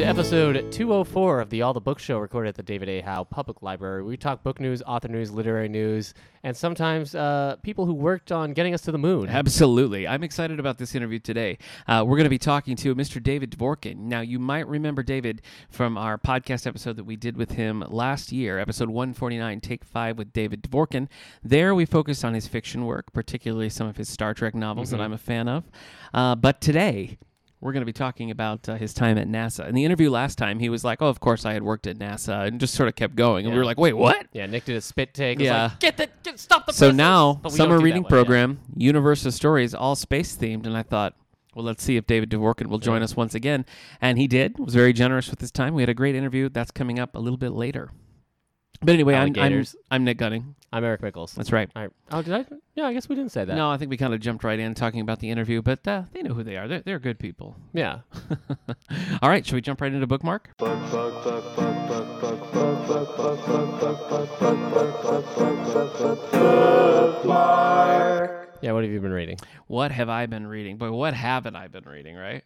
to episode 204 of the All the Book Show recorded at the David A. Howe Public Library. We talk book news, author news, literary news, and sometimes uh, people who worked on getting us to the moon. Absolutely. I'm excited about this interview today. Uh, we're going to be talking to Mr. David Dvorkin. Now, you might remember David from our podcast episode that we did with him last year, episode 149, Take Five with David Dvorkin. There, we focused on his fiction work, particularly some of his Star Trek novels that I'm a fan of. Uh, but today, we're going to be talking about uh, his time at NASA. In the interview last time, he was like, "Oh, of course I had worked at NASA," and just sort of kept going. And we were like, "Wait, what?" Yeah, Nick did a spit take. Yeah. like, get the get, stop the So presses!" now, summer that reading one, yeah. program, Universal Stories, all space themed, and I thought, well, let's see if David Dvorkin will join Yeah. us once again, and he did. Was very generous with his time. We had a great interview. That's coming up a little bit later. But anyway, I'm, I'm Alligators. I'm Nick Gunning. I'm Eric Mickles. That's right. All right. Oh, did I? Yeah, I guess we didn't say that. No, I think we kind of jumped right in talking about the interview, but uh, they know who they are. They're, they're good people. Yeah. all right, should we jump right into bookmark? Yeah. What have you been reading? What have I been reading? Boy, what haven't I been reading? Right?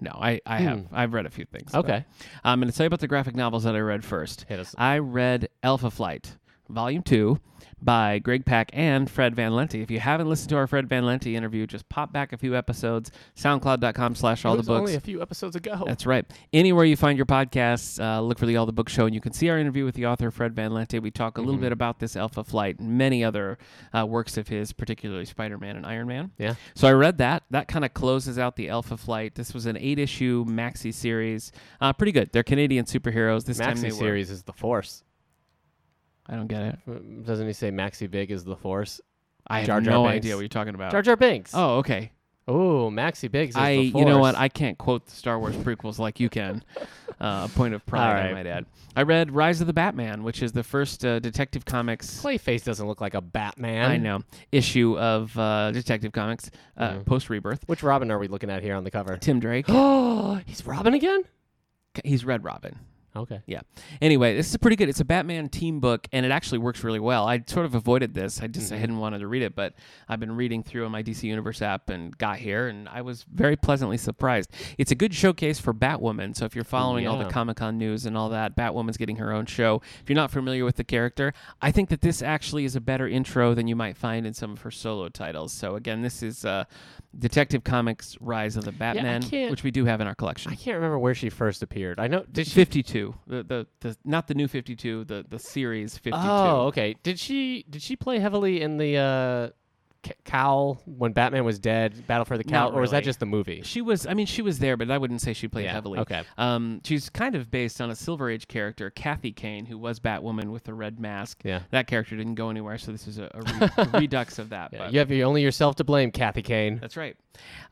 No, I, I have. Hmm. I've read a few things. Okay. I'm going to tell you about the graphic novels that I read first. Hit us. I read Alpha Flight, Volume 2 by Greg Pak and Fred Van Lente. If you haven't listened to our Fred Van Lente interview, just pop back a few episodes, soundcloud.com slash all the books. only a few episodes ago. That's right. Anywhere you find your podcasts, uh, look for the All the Book Show, and you can see our interview with the author Fred Van Lente. We talk a little bit about this Alpha Flight and many other uh, works of his, particularly Spider Man and Iron Man. yeah. So I read that. That kind of closes out the Alpha Flight. This was an eight-issue maxi series. Uh, pretty good. They're Canadian superheroes. This time they Maxi were- series is the Force. I don't get it. Doesn't he say Maxi Big is the Force? I have Jar Jar no Binks. idea what you're talking about. Jar Jar Binks. oh, okay. Oh, Maxi Biggs is I, the Force. you know what? I can't quote the Star Wars prequels like you can. Uh, a point of pride, All I right. might add. I read Rise of the Batman, which is the first uh, Detective Comics. Clayface doesn't look like a Batman. I know issue of uh, Detective Comics uh, Mhm. post Rebirth. Which Robin are we looking at here on the cover? Tim Drake. Oh, he's Robin again? He's Red Robin. Okay. Yeah. Anyway, this is pretty good. It's a Batman team book, and it actually works really well. I sort of avoided this. I just I Mhm. hadn't wanted to read it, but I've been reading through on my DC Universe app and got here, and I was very pleasantly surprised. It's a good showcase for Batwoman. So if you're following all the Comic Con news and all that, Batwoman's getting her own show. If you're not familiar with the character, I think that this actually is a better intro than you might find in some of her solo titles. So again, this is uh, Detective Comics: Rise of the Batman, can't- which we do have in our collection. I can't remember where she first appeared. I know. Did she? 52. The, the the not the new 52, the the series 52. Oh, okay. Did she? Did she play heavily in the uh, Cowl when Batman was dead? Battle for the Cowl, Not or was that just the movie? She was I mean she was there, but I wouldn't say she played yeah. heavily. Okay. Um she's kind of based on a Silver Age character, Kathy Kane, who was Batwoman with the red mask. Yeah. That character didn't go anywhere, so this is a, a, re- redux of that. Yeah, but you have your, only yourself to blame, Kathy Kane. That's right.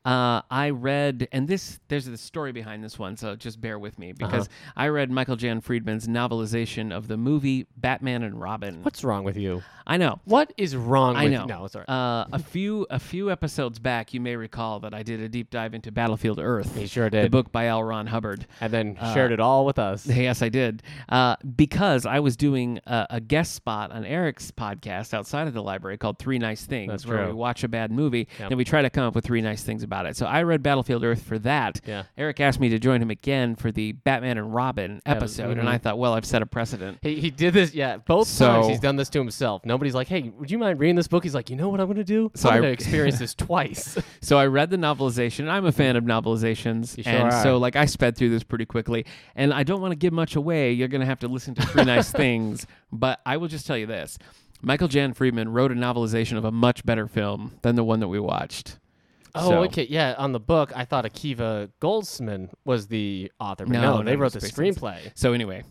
Uh, I read, and this there's the story behind this one, so just bear with me because Uh-huh. I read Michael Jan Friedman's novelization of the movie Batman and Robin. What's wrong with you? I know. What is wrong I with know. No, sorry. Uh, a few a few episodes back, you may recall that I did a deep dive into Battlefield Earth, he sure did. the book by L. Ron Hubbard. and then uh, shared it all with us. Yes, I did. Uh, because I was doing a, a guest spot on Eric's podcast outside of the library called Three Nice Things, That's where we watch a bad movie Yep. and we try to come up with three nice things about it. So I read Battlefield Earth for that. Yeah. Eric asked me to join him again for the Batman and Robin episode, and mhm. I thought, well, I've set a precedent. He, he did this, yeah. Both So- times he's done this to himself. Nobody's like, "Hey, would you mind reading this book?" He's like, "You know what I'm going to do? So I'm I- going to experience this twice." So I read the novelization. I'm a fan of novelizations, sure and are. so like I sped through this pretty quickly. And I don't want to give much away. You're gonna have to listen to three nice things, but I will just tell you this: Michael Jan Friedman wrote a novelization of a much better film than the one that we watched. oh, So- okay, yeah. On the book, I thought Akiva Goldsman was the author, but No, no, no, they wrote the screenplay. So anyway,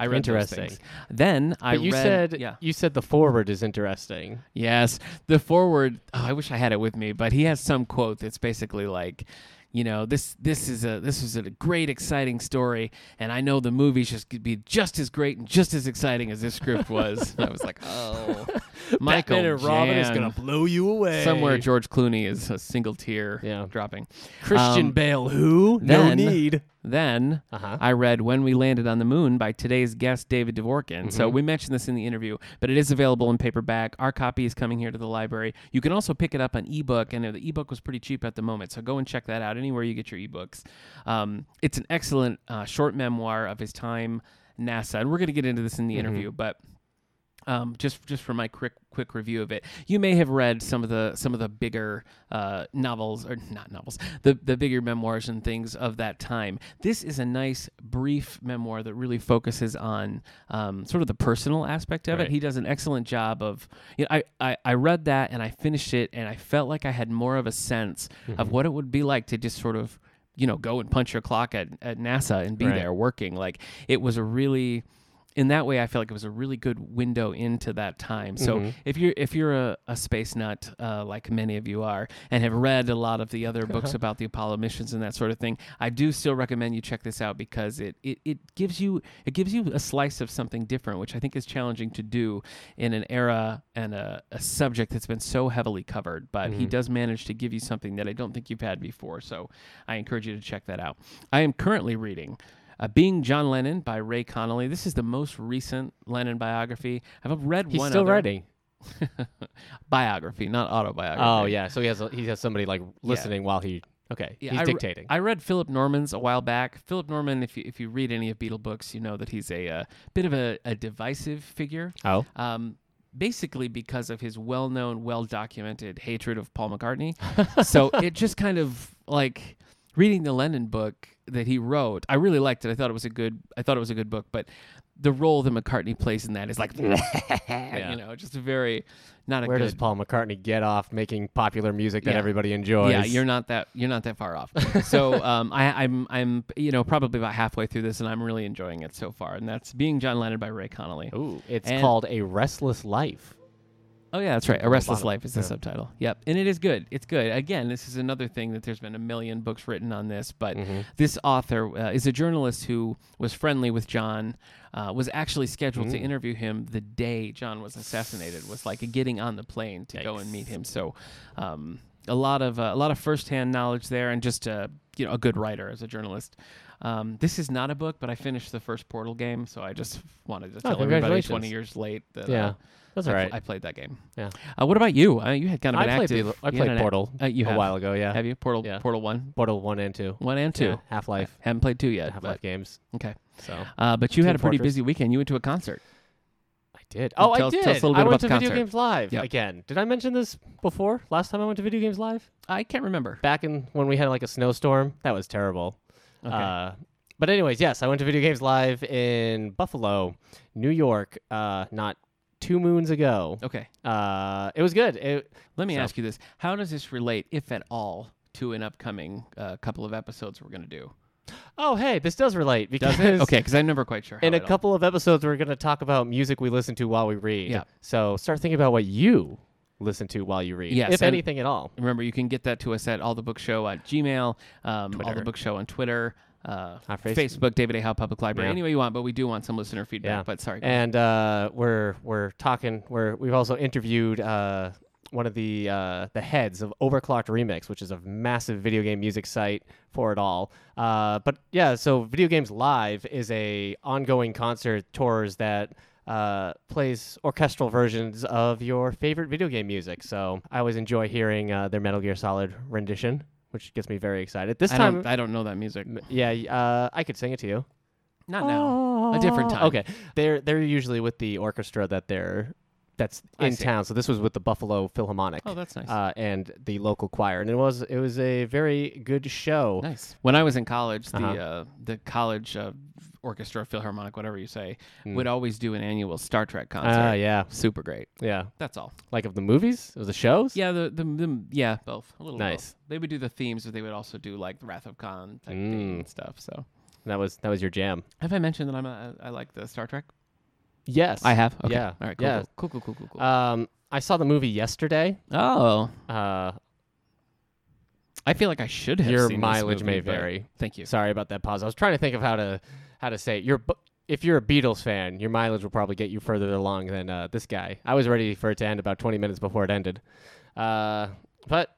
I read those Interesting. things. Then I But you read. said yeah, you said the forward is interesting. yes, the forward. Oh, I wish I had it with me, but he has some quote that's basically like. You know this. This is a this was a great, exciting story, and I know the movie should be just as great and just as exciting as this script was. And I was like, oh, Michael Batman and Robin is gonna blow you away. Somewhere George Clooney is a single tear Yeah. dropping. Christian Um, Bale. Who? then- no need. Then Uh huh. I read When We Landed on the Moon by today's guest, David Dvorkin. So Mhm. we mentioned this in the interview, but it is available in paperback. Our copy is coming here to the library. You can also pick it up on ebook, and the ebook was pretty cheap at the moment. So go and check that out anywhere you get your ebooks. Um, it's an excellent uh, short memoir of his time NASA, and we're going to get into this in the Mhm. interview, but. Um, just just for my quick quick review of it, you may have read some of the some of the bigger uh, novels or not novels, the the bigger memoirs and things of that time. This is a nice brief memoir that really focuses on um, sort of the personal aspect of Right. it. He does an excellent job of. You know, I, I I read that and I finished it and I felt like I had more of a sense Mm-hmm. of what it would be like to just sort of you know go and punch your clock at, at NASA and be Right. there working. Like it was a really in that way, I feel like it was a really good window into that time. So Mhm. if you're if you're a, a space nut uh, like many of you are and have read a lot of the other books about the Apollo missions and that sort of thing, I do still recommend you check this out because it, it, it gives you it gives you a slice of something different, which I think is challenging to do in an era and a, a subject that's been so heavily covered. But he Mhm. does manage to give you something that I don't think you've had before. So I encourage you to check that out. I am currently reading. Uh, Being John Lennon by Ray Connolly. This is the most recent Lennon biography. I've read He's one still other writing. biography, not autobiography. Oh yeah. So he has a, he has somebody like listening while he. Okay. Yeah, he's I re- dictating. I read Philip Norman's a while back. Philip Norman, if you if you read any of Beatle books, you know that he's a uh, bit of a, a divisive figure. oh. Um, basically because of his well-known, well-documented hatred of Paul McCartney. so it just kind of like reading the Lennon book that he wrote. I really liked it. I thought it was a good. I thought it was a good book, but the role that McCartney plays in that is like, you know, just a very not a Where good. does Paul McCartney get off making popular music that Yeah. everybody enjoys? Yeah, you're not that you're not that far off. so um, I, I'm I'm you know probably about halfway through this, and I'm really enjoying it so far. And that's being John Lennon by Ray Connolly. Ooh, it's And- called A Restless Life. Oh yeah, that's right. A Restless. Life is the Yeah. subtitle. Yep, and it is good. It's good. Again, this is another thing that there's been a million books written on this, but Mhm. this author uh, is a journalist who was friendly with John. Uh, was actually scheduled to Mm. interview him the day John was assassinated. Was like getting on the plane to go and meet him. So, um, a lot of uh, a lot of firsthand knowledge there, and just uh, you know a good writer as a journalist. Um, this is not a book, but I finished the first Portal game, so I just wanted to tell everybody twenty years late that Yeah, uh, that's I, all pl- right. I played that game. Yeah. Uh, what about you? Uh, you had kind of I an played active. I you had played an Portal uh, you a have. while ago. Yeah. Have you Portal? Yeah. Portal one, Portal one and two. one and two. Half Life. Haven't played two yet. Half but- Life games. okay. So Uh, but you had Team a pretty Fortress. busy weekend. You went to a concert. I did. Oh, Tell I us- did. tell us a little bit I about went the to Video concert. Games Live Yep. again. Did I mention this before? Last time I went to Video Games Live, I can't remember. back in when we had like a snowstorm. That was terrible. Okay. Uh, but anyways, yes, I went to Video Games Live in Buffalo, New York. Uh, not two moons ago. okay. Uh, it was good. It, Let me So- ask you this: How does this relate, if at all, to an upcoming uh, couple of episodes we're going to do? oh, hey, this does relate because Does it? Okay, because I'm never quite sure. How in a couple of episodes we're going to talk about music we listen to while we read. Yeah. So start thinking about what you listen to while you read, Yes, if anything at all. Remember, you can get that to us at All the Book Show at Gmail, um, All the. Book Show on Twitter, uh, Our face- Facebook, David A. Howe Public Library, Yeah. any way you want. But we do want some listener feedback. Yeah. But sorry, And uh, we're we're talking. We're we've also interviewed uh, one of the uh, the heads of Overclocked Remix, which is a massive video game music site for it all. Uh, but yeah, so Video Games Live is a ongoing concert tours that uh, plays orchestral versions of your favorite video game music. So I always enjoy hearing uh, their Metal Gear Solid rendition, which gets me very excited. This I time, don't, I don't know that music. yeah, uh, I could sing it to you. Not now. A different time. Okay, they're they're usually with the orchestra that they're that's I in see. town. So this was with the Buffalo Philharmonic. Oh, that's nice. Uh, and the local choir, and it was it was a very good show. Nice. When I was in college, the Uh-huh. uh, the college uh, orchestra, philharmonic, whatever you say, Mm. would always do an annual Star Trek concert. Ah, concert. yeah, Super great. yeah. That's all. Like of the movies, of the shows. Yeah, the, the the yeah both a little Nice. both. They would do the themes, but they would also do like the Wrath of Khan type Mm. and stuff. So that was that was your jam. have I mentioned that I'm a, I like the Star Trek? Yes, I have. Okay. Yeah. All right. Cool. Yeah. Cool. Cool. Cool. Cool. Cool. Um, I saw the movie yesterday. oh, Uh, I feel like I should have. your mileage movie, may vary. Thank you. Sorry about that pause. I was trying to think of how to how to say it. your if you're a Beatles fan, your mileage will probably get you further along than uh, this guy. I was ready for it to end about 20 minutes before it ended. Uh, but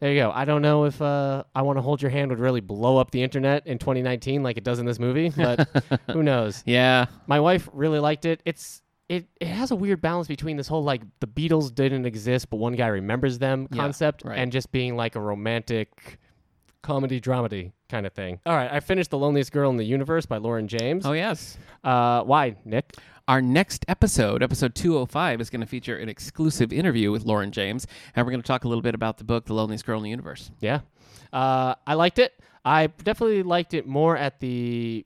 there you go. I don't know if uh, I want to hold your hand would really blow up the internet in 2019 like it does in this movie, but who knows? Yeah. My wife really liked it. It's it it has a weird balance between this whole like the Beatles didn't exist but one guy remembers them Yeah, concept right. and just being like a romantic comedy dramedy kind of thing. All right, I finished The Loneliest Girl in the Universe by Lauren James. Oh yes. Uh, why, Nick? Our next episode, episode 205, is going to feature an exclusive interview with Lauren James, and we're going to talk a little bit about the book, The Loneliest Girl in the Universe. Yeah, uh, I liked it. I definitely liked it more at the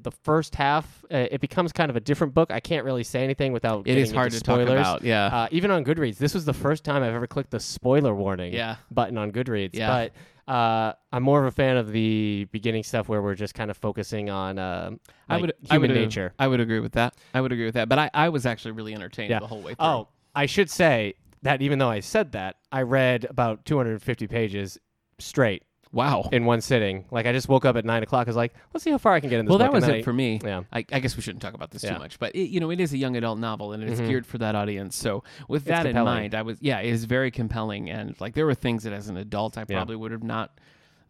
the first half. Uh, it becomes kind of a different book. I can't really say anything without. It getting is hard to talk spoilers. about. Yeah. Uh, even on Goodreads, this was the first time I've ever clicked the spoiler warning Yeah. button on Goodreads. Yeah. But uh, I'm more of a fan of the beginning stuff where we're just kind of focusing on uh, I would human I would, nature. I would agree with that. I would agree with that. But I, I was actually really entertained Yeah. the whole way through. Oh, I should say that even though I said that, I read about 250 pages straight wow. in one sitting. Like I just woke up at nine o'clock. I was like, let's see how far I can get in this. Well, that book," and was it I- for me. Yeah. I, I guess we shouldn't talk about this Yeah. too much, but it, you know, it is a young adult novel and it's Mhm. geared for that audience. So with that in mind, I was yeah, it is very compelling and like there were things that as an adult I Yeah. probably would have not.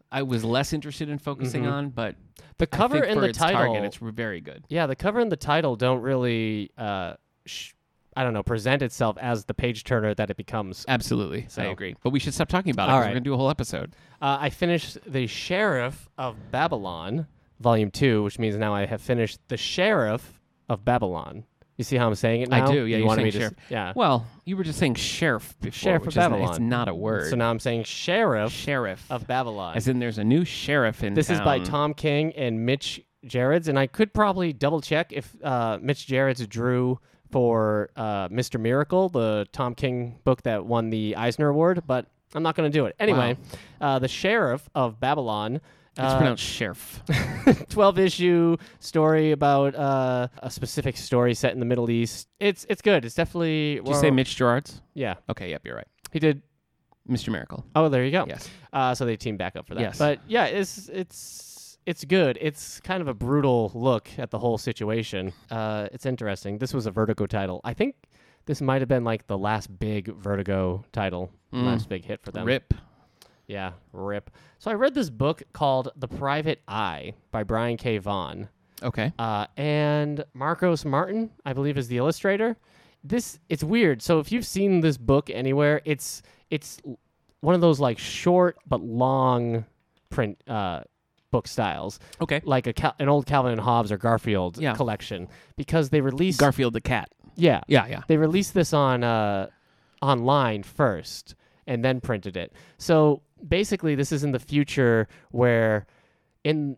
I was less interested in focusing Mhm. on, but The cover and the title. target, it's very good. yeah, the cover and the title don't really, uh, sh- I don't know, present itself as the page turner that it becomes. Absolutely, I agree. But we should stop talking about it. All right. We're gonna do a whole episode. Uh, I finished the Sheriff of Babylon, Volume Two, which means now I have finished the Sheriff of Babylon. You see how I'm saying it now? I do, yeah, You wanted saying me to, sheriff. yeah. Well, you were just saying sheriff before, Sheriff of not- it's not a word. So now I'm saying Sheriff sheriff of Babylon. as in there's a new sheriff in This is by. Tom King and Mitch Gerads, and I could probably double check if uh, Mitch Gerads drew for uh, Mr. Miracle, the Tom King book that won the Eisner Award, but I'm not going to do it. Anyway, uh, the Sheriff of Babylon. It's uh, pronounced sheriff. 12 issue story about uh, a specific story set in the Middle East. It's it's good. It's definitely. Did you say Mitch Gerads? Yeah, Okay, yep, you're right. he did. Mr. Miracle. Oh, there you go. Yes. Uh, so they teamed back up for that. Yes. But yeah, it's it's it's good. It's kind of a brutal look at the whole situation. Uh, it's interesting. This was a Vertigo title. I think this might have been like the last big Vertigo title, Mm. last big hit for them. Rip. Yeah, rip. So I read this book called The Private Eye by Brian K. Vaughan. Okay. Uh, and Marcos Martin, I believe, is the illustrator. This it's weird. So if you've seen this book anywhere, it's it's one of those like short but long print uh, book styles, Okay. like a Cal- an old Calvin and Hobbes or Garfield Yeah. collection, because they released Garfield the cat. yeah Yeah, yeah. they released this on uh, online first and then printed it. So basically, this is in the future where, in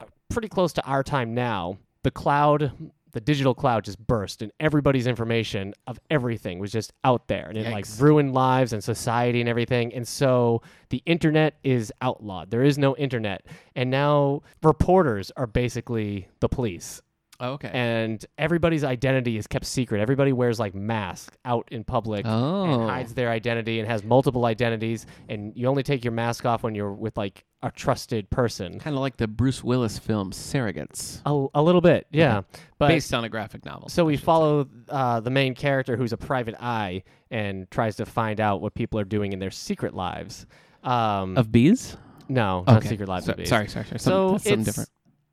uh, pretty close to our time now, the cloud, the digital cloud, just burst, and everybody's information of everything was just out there, and it like ruined lives and society and everything. And so the internet is outlawed. There is no internet, and now reporters are basically the police Oh, okay. and everybody's identity is kept secret. Everybody wears like masks out in public oh. and hides their identity and has multiple identities. And you only take your mask off when you're with like a trusted person. Kind of like the Bruce Willis film Surrogates, A, a little bit, yeah. But based on a graphic novel. so I we follow uh, the main character who's a private eye and tries to find out what people are doing in their secret lives. Um, of bees. no, not Okay. secret lives So- of bees. sorry, sorry, sorry. So something it's different.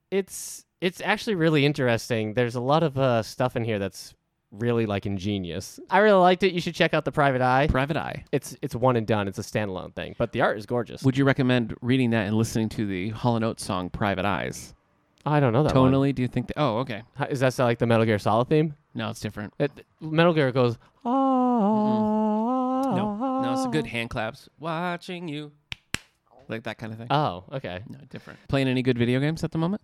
it's it's actually really interesting. There's a lot of uh, stuff in here that's really like ingenious. I really liked it. You should check out the Private Eye. Private Eye. It's it's one and done. It's a standalone thing, but the art is gorgeous. Would you recommend reading that and listening to the Hall Oates song "Private Eyes"? I don't know that one. Tonally, do you think? That, oh, okay. How- Is that like the Metal Gear Solid theme? No, it's different. It, Metal Gear goes. Ah. No, no, it's a good hand claps. Watching you, like that kind of thing. Oh, okay. no, different. Playing any good video games at the moment?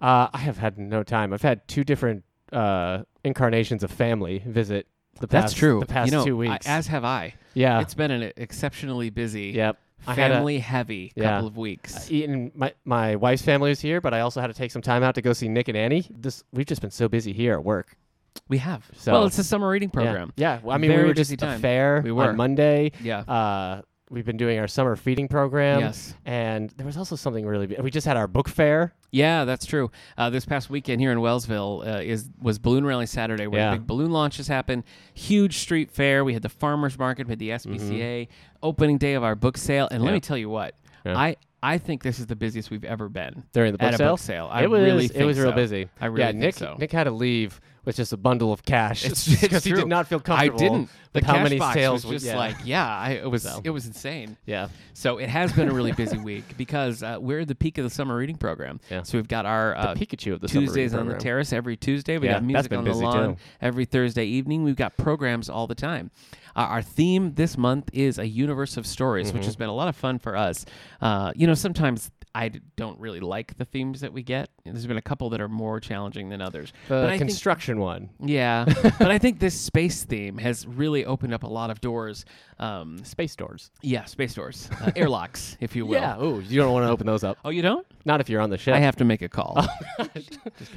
Uh, I have had no time. I've had two different uh, incarnations of family visit the past. That's true. The past you know, two I- weeks. as have I. yeah. It's been an exceptionally busy, Yep. I had a- family heavy Yeah. couple of weeks. Uh, my my wife's family was here, but I also had to take some time out to go see Nick and Annie. This we've just been so busy here at work. we have. So- well, it's a summer reading program. Yeah, yeah. well, I mean, we were just busy at the fair We were. on Monday. Yeah. Uh, we've been doing our summer feeding program. Yes. And there was also something really. Big. We just had our book fair. Yeah, that's true. Uh, this past weekend here in Wellsville uh, is was Balloon Rally Saturday, where Yeah. the big balloon launches happen. Huge street fair. We had the farmers market. We had the SPCA opening day of our book sale. And let Mm-hmm. Me tell you what, Yeah. I I think this is the busiest we've ever been during the book at a sale. book sale. I it was really it was real so. busy. I really yeah, think Nick so. Nick had to leave with just a bundle of cash It's- because it's he true. did not feel I comfortable. didn't. The how many box sales was just yeah. like yeah, I, it was So. it was insane. yeah. So it has been a really busy week because uh, we're at the peak of the summer reading program. Yeah. So we've got our uh, Pikachu of the Tuesdays on the terrace every Tuesday. We Yeah, got music on the lawn too. every Thursday evening. We've got programs all the time. Uh, our theme this month is a universe of stories, Mm-hmm. which has been a lot of fun for us. Uh, you know, sometimes I don't really like the themes that we get. There's been a couple that are more challenging than others. The but I think construction one. yeah, but I think this space theme has really opened up a lot of doors. Um, Space doors. yeah, space doors, uh, airlocks, if you will. Yeah. Ooh, you don't want to open those up. Oh, you don't? Not if you're on the ship. I have to make a call.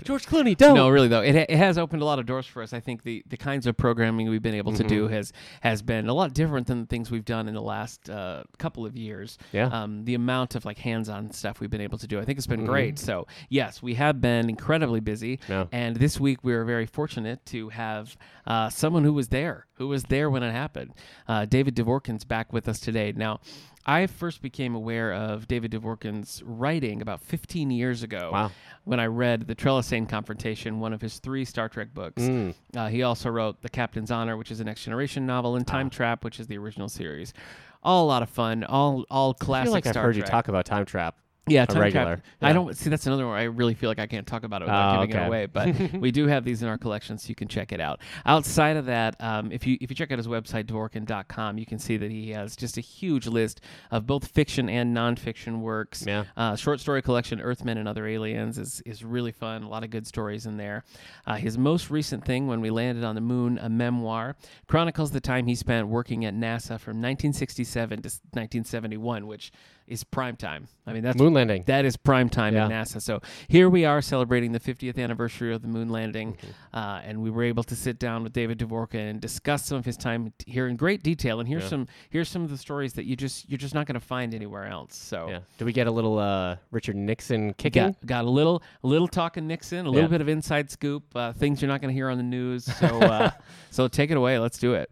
George Clooney, don't. No, really though, it, ha- it has opened a lot of doors for us. I think the, the kinds of programming we've been able to Mm-hmm. do has has been a lot different than the things we've done in the last uh, couple of years. Yeah. Um, the amount of like hands-on stuff we've been able to do, I think it's been Mhm. great. So yes, we have been incredibly busy. Yeah. And this week we were very fortunate to have uh, someone who was there, who was there when it happened. Uh, David Dvorkin's back with us today. Now. I first became aware of David Dvorkin's writing about 15 years ago Wow. when I read The Trellisane Confrontation, one of his three Star Trek books. Mm. Uh, he also wrote The Captain's Honor, which is a Next Generation novel, and Ah. Time Trap, which is the original series. All a lot of fun, all all classic I feel like I've heard Trek. you talk about Time Trap. Yeah, a Time regular. Trap. I don't see that's another one where I really feel like I can't talk about it without Oh, giving it away. But we do have these in our collection, so you can check it out. Outside of that, um, if you if you check out his website dvorkin.com, you can see that he has just a huge list of both fiction and nonfiction works. Yeah. Uh, short story collection Earthmen and Other Aliens is is really fun. A lot of good stories in there. Uh, his most recent thing, When We Landed on the Moon, a memoir, chronicles the time he spent working at NASA from 1967 to 1971, which is prime time. I mean, that's Moon landing. that is prime time Yeah. at NASA. So here we are celebrating the 50th anniversary of the moon landing, Mm-hmm. uh, and we were able to sit down with David Dvorkin and discuss some of his time here in great detail. And here's Yeah. some here's some of the stories that you just you're just not going to find anywhere else. So. Yeah. Do we get a little uh, Richard Nixon kicking? Got, got a little a little talking Nixon, a little bit of inside scoop, uh, things you're not going to hear on the news. So uh, so take it away. Let's do it.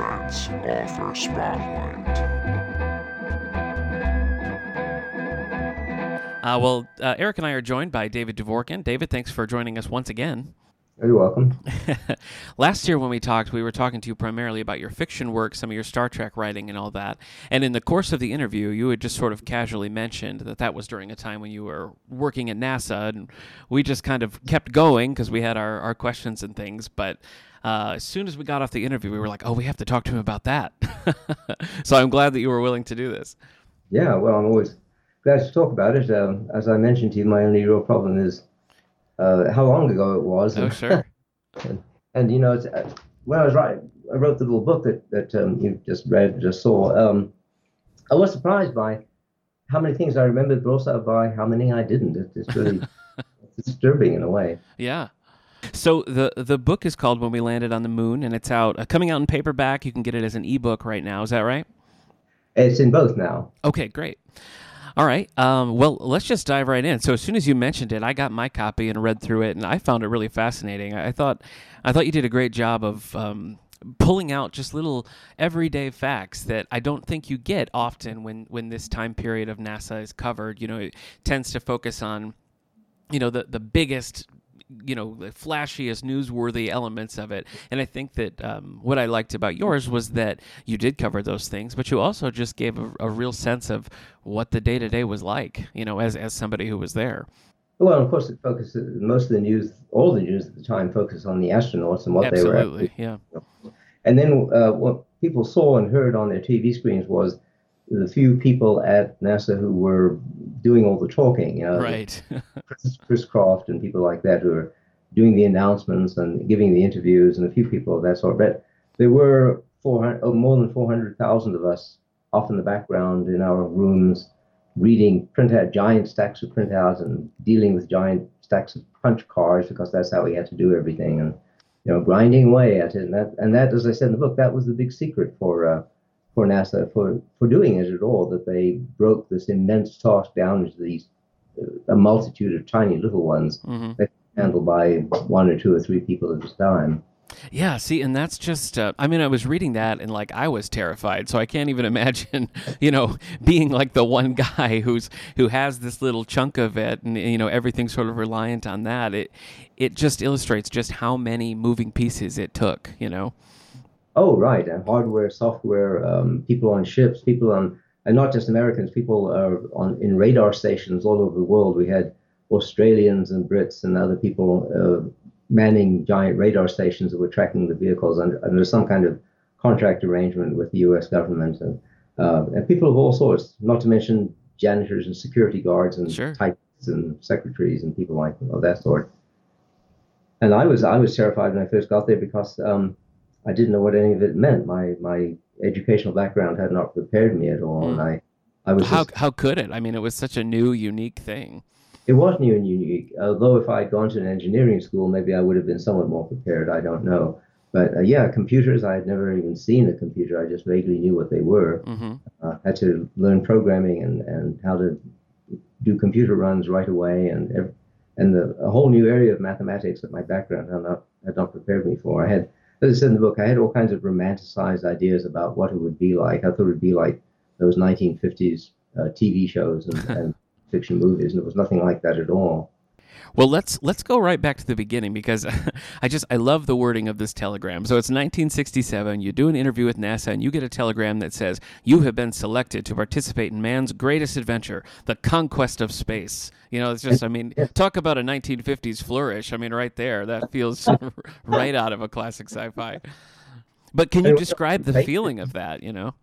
Presents Author Spotlight. Uh, well, uh, Eric and I are joined by David Dvorkin. David, thanks for joining us once again. You're welcome. Last year, when we talked, we were talking to you primarily about your fiction work, some of your Star Trek writing, and all that. And in the course of the interview, you had just sort of casually mentioned that that was during a time when you were working at NASA, and we just kind of kept going because we had our, our questions and things. But uh, as soon as we got off the interview, we were like, "Oh, we have to talk to him about that." so I'm glad that you were willing to do this. Yeah, well, I'm always glad to talk about it. Um, as I mentioned to you, my only real problem is uh, how long ago it was. Oh, And, sure. and you know, it's, uh, when I was writing, I wrote the little book that, that um, you just read, just saw. Um, I was surprised by how many things I remembered, but also by how many I didn't. It, it's really disturbing in a way. Yeah. So the the book is called When We Landed on the Moon, and it's out uh, coming out in paperback. You can get it as an ebook right now. Is that right? It's in both now. Okay, great. All right. Um, well, let's just dive right in. So as soon as you mentioned it, I got my copy and read through it, and I found it really fascinating. I thought, I thought you did a great job of um, pulling out just little everyday facts that I don't think you get often when when this time period of NASA is covered. You know, it tends to focus on, you know, the the biggest you know the flashiest newsworthy elements of it. And i think that um, what i liked about yours was that you did cover those things but you also just gave a, a real sense of what the day-to-day was like you know as, as somebody who was there. Well, of course, it focuses most of the news, all the news at the time, focused on the astronauts and what they were absolutely yeah. And then uh, what people saw and heard on their TV screens was the few people at NASA who were doing all the talking. You know, right Chris, Chris Kraft and people like that who were doing the announcements and giving the interviews, and a few people of that sort. But there were 400, oh, more than 400,000 of us off in the background in our rooms reading printout, giant stacks of printouts, and dealing with giant stacks of punch cards because that's how we had to do everything, and you know, grinding away at it. And that, and that, as I said in the book, that was the big secret for uh, for NASA for for doing it at all. That they broke this immense task down into these uh, a multitude of tiny little ones Mhm. that handled by one or two or three people at a time. Yeah, see, and that's just, uh, I mean, I was reading that and like I was terrified. So I can't even imagine, you know, being like the one guy who's, who has this little chunk of it and, you know, everything's sort of reliant on that. It, it just illustrates just how many moving pieces it took, you know? Oh, right. And hardware, software, um, people on ships, people on, and not just Americans, people are on in radar stations all over the world. We had Australians and Brits and other people uh, manning giant radar stations that were tracking the vehicles under, under some kind of contract arrangement with the U.S. government and, uh, and people of all sorts. Not to mention janitors and security guards and Sure. typists and secretaries and people like of that sort. And I was I was terrified when I first got there because um, I didn't know what any of it meant. My my educational background had not prepared me at all, and I I was How, just, how could it? I mean, it was such a new, unique thing. it was new and unique. Although if I had gone to an engineering school, maybe I would have been somewhat more prepared. I don't know. But uh, yeah, computers. I had never even seen a computer. I just vaguely knew what they were. hmm Uh, had to learn programming and, and how to do computer runs right away, and and the, a whole new area of mathematics that my background had not had not prepared me for. I had, as I said in the book, I had all kinds of romanticized ideas about what it would be like. I thought it would be like those 1950s uh, TV shows and, and fiction movies, and it was nothing like that at all. Well, let's let's go right back to the beginning because I just I love the wording of this telegram. So it's 1967. You do an interview with NASA and you get a telegram that says you have been selected to participate in man's greatest adventure, the conquest of space. You know, it's just I mean, talk about a 1950s flourish. I mean, right there, that feels right out of a classic sci-fi. But can you describe the feeling of that? You know?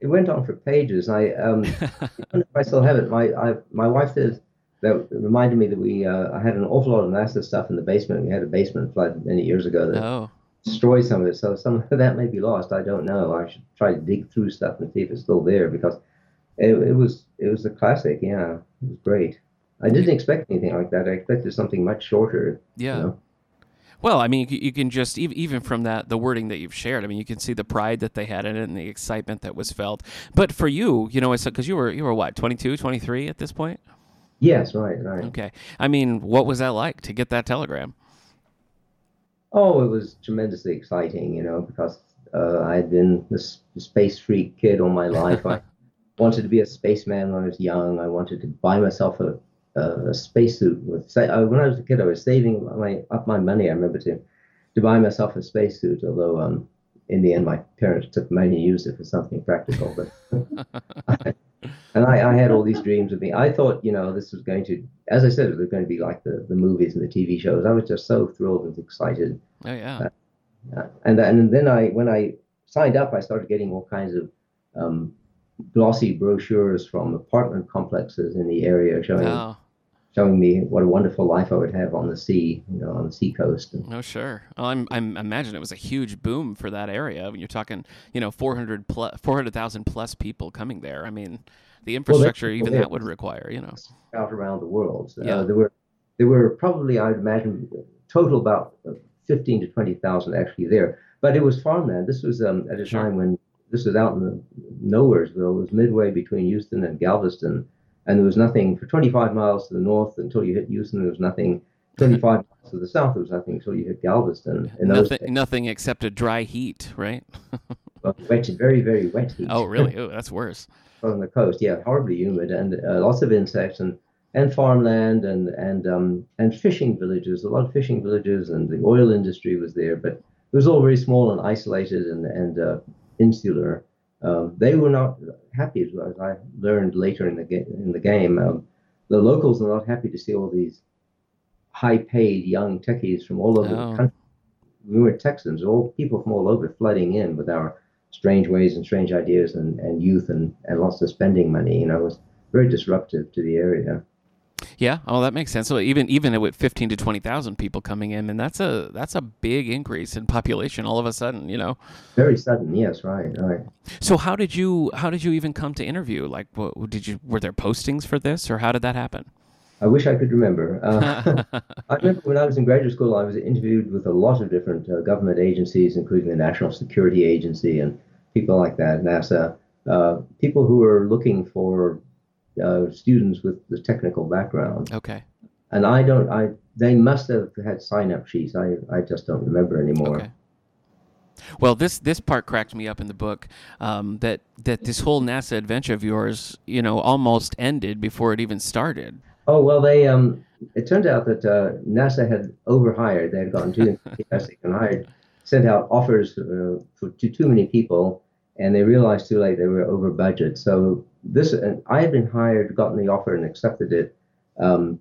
It went on for pages. I um, I don't know if I still have it. My I, my wife says that reminded me that we uh, I had an awful lot of NASA stuff in the basement. We had a basement flood many years ago that Oh, destroyed some of it. So some of that may be lost. I don't know. I should try to dig through stuff and see if it's still there because it, it was it was a classic. Yeah, it was great. I didn't expect anything like that. I expected something much shorter. yeah. You know? Well, I mean, you can just ev- even from that the wording that you've shared. I mean, you can see the pride that they had in it and the excitement that was felt. But for you, you know, it's because you were you were what 22, 23 at this point. Yes, right, right. Okay. I mean, what was that like to get that telegram? Oh, it was tremendously exciting, you know, because uh, I had been this space freak kid all my life. I wanted to be a spaceman when I was young. I wanted to buy myself a, a, a spacesuit. With uh, when I was a kid, I was saving my up my money. I remember to to buy myself a spacesuit. Although um, in the end, my parents took money and used it for something practical. But and I, I had all these dreams of me. I thought, you know, this was going to, as I said, it was going to be like the, the movies and the TV shows. I was just so thrilled and excited. Oh yeah. Uh, and and then I when I signed up, I started getting all kinds of um, glossy brochures from apartment complexes in the area showing Oh, showing me what a wonderful life I would have on the sea, you know, on the seacoast. And, no, sure. Well, I'm I'm imagine it was a huge boom for that area. When you're talking, you know, 400 plus 400,000 plus people coming there. I mean, the infrastructure even that would require, you know. out around the world. Yeah. uh, there were there were probably I'd imagine total about uh, fifteen to twenty thousand actually there, but it was farmland. This was um, at a Sure. time when this was out in the nowheresville. It was midway between Houston and Galveston, and there was nothing for twenty five miles to the north until you hit Houston. There was nothing. Twenty five miles to the south, there was nothing until you hit Galveston. In Nothing nothing except a dry heat, right? well, wet, very very wet heat. Oh, really? Oh, that's worse. on the coast. Yeah, horribly humid and uh, lots of insects and and farmland and and um and fishing villages. A lot of fishing villages and the oil industry was there, but it was all very small and isolated and and uh, insular. Um, they were not happy, as I learned later in the game. In the game, um, the locals are not happy to see all these high-paid young techies from all over Oh. the country. We were Texans, all people from all over flooding in with our strange ways and strange ideas and, and youth and, and lots of spending money. You know, it was very disruptive to the area. Yeah, oh, that makes sense. So even even with fifteen to twenty thousand people coming in, and that's a that's a big increase in population all of a sudden. You know. Very sudden, yes, right, right. So how did you how did you even come to interview? Like, what, did you were there postings for this, or how did that happen? I wish I could remember. Uh, I remember when I was in graduate school, I was interviewed with a lot of different uh, government agencies, including the National Security Agency and people like that, NASA. Uh, people who were looking for uh, students with the technical background. Okay. And I don't. I they must have had sign-up sheets. I I just don't remember anymore. Okay. Well, this this part cracked me up in the book um, that that this whole NASA adventure of yours, you know, almost ended before it even started. Oh well, they um. It turned out that uh, NASA had overhired. They had gotten too enthusiastic and hired, sent out offers uh, for, to too many people, and they realized too late they were over budget. So this, and I had been hired, gotten the offer, and accepted it um,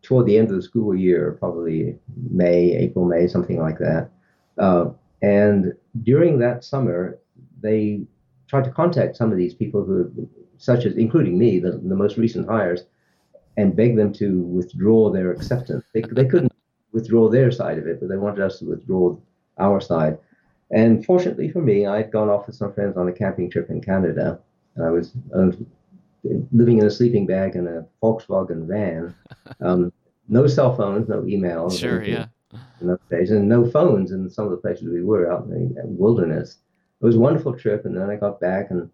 toward the end of the school year, probably May, April, May, something like that. Uh, and during that summer, they tried to contact some of these people who, such as including me, the, the most recent hires, and beg them to withdraw their acceptance. They, they couldn't withdraw their side of it, but they wanted us to withdraw our side. And fortunately for me, I'd gone off with some friends on a camping trip in Canada. I was uh, living in a sleeping bag in a Volkswagen van. Um, no cell phones, no emails. Sure, yeah. In those days, and no phones in some of the places we were out in the wilderness. It was a wonderful trip, and then I got back and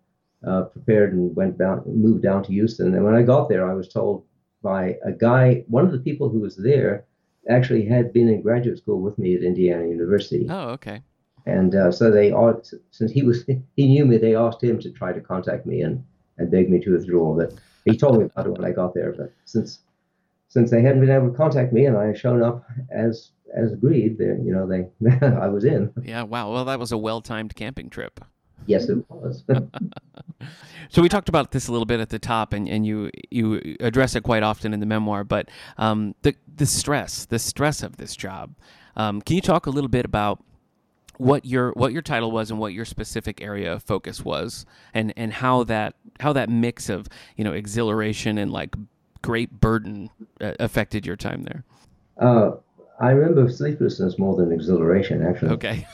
uh, prepared and went down, moved down to Houston. And when I got there, I was told by a guy, one of the people who was there, actually had been in graduate school with me at Indiana University. Oh, okay. And uh, so they asked, since he was he knew me, they asked him to try to contact me and, and beg me to withdraw. But he told me about it when I got there. But since since they hadn't been able to contact me and I had shown up as as agreed, they, you know, they I was in. Yeah. Wow. Well, that was a well timed camping trip. Yes, it was. so we talked about this a little bit at the top, and, and you you address it quite often in the memoir. But um, the the stress, the stress of this job. Um, can you talk a little bit about what your what your title was and what your specific area of focus was, and and how that how that mix of you know exhilaration and like great burden uh, affected your time there? Uh, I remember sleeplessness more than exhilaration, actually. Okay.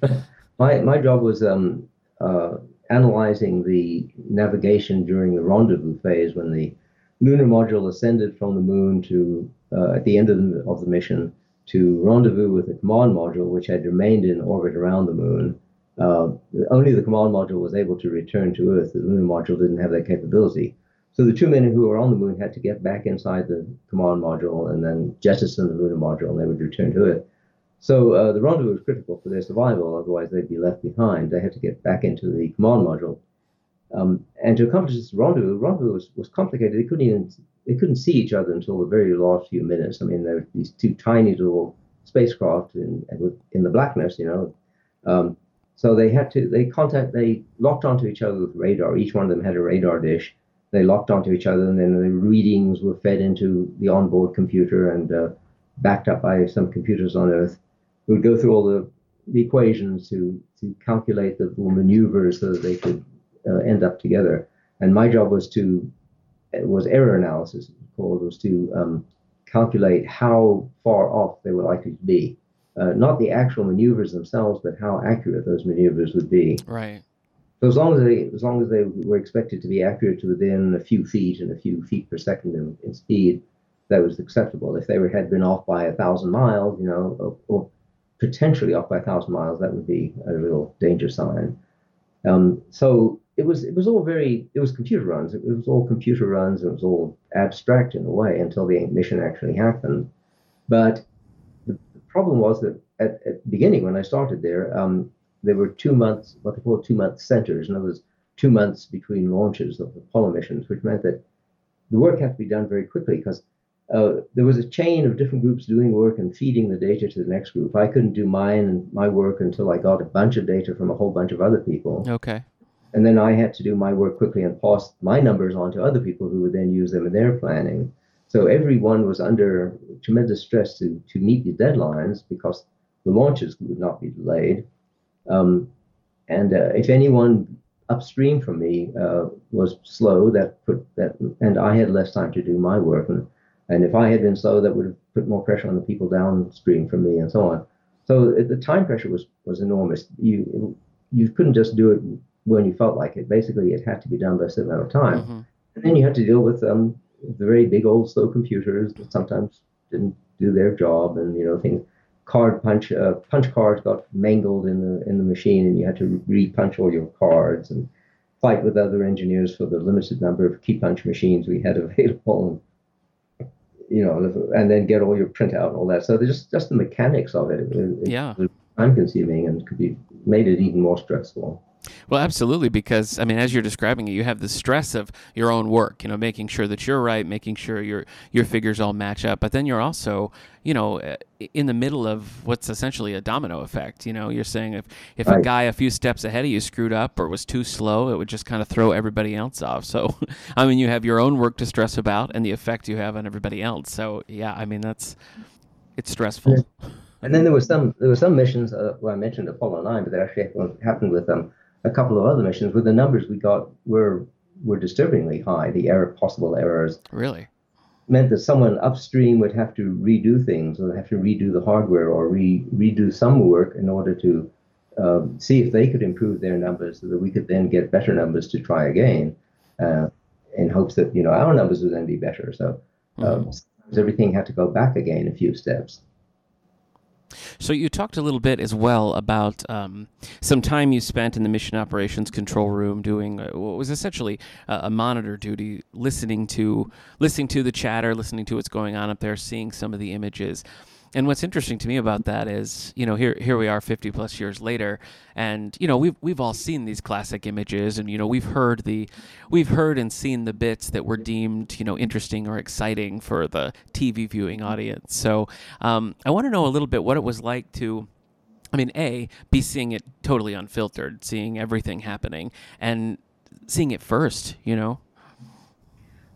my my job was um, uh, analyzing the navigation during the rendezvous phase when the lunar module ascended from the moon to uh, at the end of the, of the mission to rendezvous with the command module, which had remained in orbit around the moon. Uh, only the command module was able to return to Earth. The lunar module didn't have that capability. So the two men who were on the moon had to get back inside the command module and then jettison the lunar module, and they would return to Earth. So uh, the rendezvous was critical for their survival, otherwise they'd be left behind. They had to get back into the command module. Um, and to accomplish this rendezvous, the rendezvous was, was complicated. They couldn't even they couldn't see each other until the very last few minutes. I mean, there were these two tiny little spacecraft in in the blackness, you know. Um, so they had to they contact they locked onto each other with radar. Each one of them had a radar dish. They locked onto each other, and then the readings were fed into the onboard computer and uh, backed up by some computers on Earth. We would go through all the, the equations to to calculate the little maneuvers so that they could uh, end up together. And my job was to was error analysis called was to um, calculate how far off they were likely to be. Uh, not the actual maneuvers themselves, but how accurate those maneuvers would be. Right. So as long as they as long as they were expected to be accurate to within a few feet and a few feet per second in, in speed, that was acceptable. If they were, had been off by a thousand miles, you know, or, or, potentially off by a thousand miles, that would be a real danger sign. Um, so it was it was all very it was computer runs. It was all computer runs. It was all abstract in a way until the mission actually happened. But the, problem was that at, at, the beginning when I started there, um, there were two months what they call two month centers. In other words, two months between launches of the Apollo missions, which meant that the work had to be done very quickly because uh, there was a chain of different groups doing work and feeding the data to the next group. I couldn't do mine and my work until I got a bunch of data from a whole bunch of other people. Okay. And then I had to do my work quickly and pass my numbers on to other people who would then use them in their planning. So everyone was under tremendous stress to, to meet the deadlines because the launches would not be delayed. Um, and uh, if anyone upstream from me uh, was slow, that put that, and I had less time to do my work. And And if I had been slow, that would have put more pressure on the people downstream from me, and so on. So the time pressure was was enormous. You you couldn't just do it when you felt like it. Basically, it had to be done by a certain amount of time. Mhm. And then you had to deal with um, the very big old slow computers that sometimes didn't do their job, and you know things. Card punch uh, punch cards got mangled in the in the machine, and you had to re-punch all your cards and fight with other engineers for the limited number of key punch machines we had available. You know, and then get all your printout and all that. So there's just just the mechanics of it. it, it Yeah. time consuming and could be made it even more stressful. Well, absolutely, because I mean, as you're describing it, you have the stress of your own work. You know, making sure that you're right, making sure your your figures all match up. But then you're also, you know, uh, in the middle of what's essentially a domino effect. You know, you're saying if if a guy a few steps ahead of you screwed up or was too slow, it would just kind of throw everybody else off. So, I mean, you have your own work to stress about and the effect you have on everybody else. So, yeah, I mean, that's it's stressful. And then there was some there were some missions. Uh, well, I mentioned Apollo nine, but that actually happened, with um, a couple of other missions where the numbers we got were were disturbingly high. The error possible errors Really. meant that someone upstream would have to redo things, or have to redo the hardware, or re, redo some work in order to um, see if they could improve their numbers, so that we could then get better numbers to try again, uh, in hopes that you know our numbers would then be better. So um, sometimes everything had to go back again a few steps. So you talked a little bit as well about um, some time you spent in the mission operations control room doing uh, what was essentially a, a monitor duty, listening to listening to the chatter, listening to what's going on up there, seeing some of the images. And what's interesting to me about that is, you know, here here we are 50 plus years later and you know, we've we've all seen these classic images and you know, we've heard the we've heard and seen the bits that were deemed, you know, interesting or exciting for the TV viewing audience. So, um, I want to know a little bit what it was like to I mean, A, be seeing it totally unfiltered, seeing everything happening and seeing it first, you know.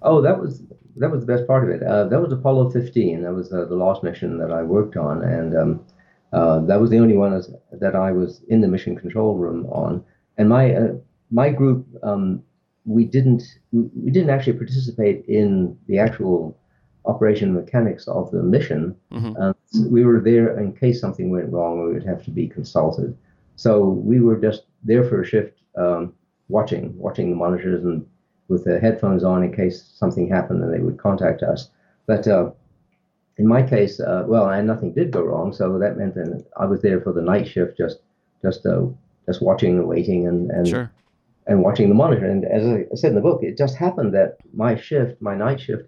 Oh, that was that was the best part of it. Uh, that was Apollo 15. That was uh, the last mission that I worked on, and um, uh, that was the only one as, that I was in the mission control room on. And my uh, my group, um, we didn't we, didn't actually participate in the actual operation mechanics of the mission. Mhm. Um, so we were there in case something went wrong, we would have to be consulted. So we were just there for a shift, um, watching watching the monitors and with the headphones on in case something happened and they would contact us. But uh, in my case, uh, well, and nothing did go wrong, so that meant that I was there for the night shift, just just uh, just watching and waiting and and, Sure. and watching the monitor. And as I said in the book, it just happened that my shift, my night shift,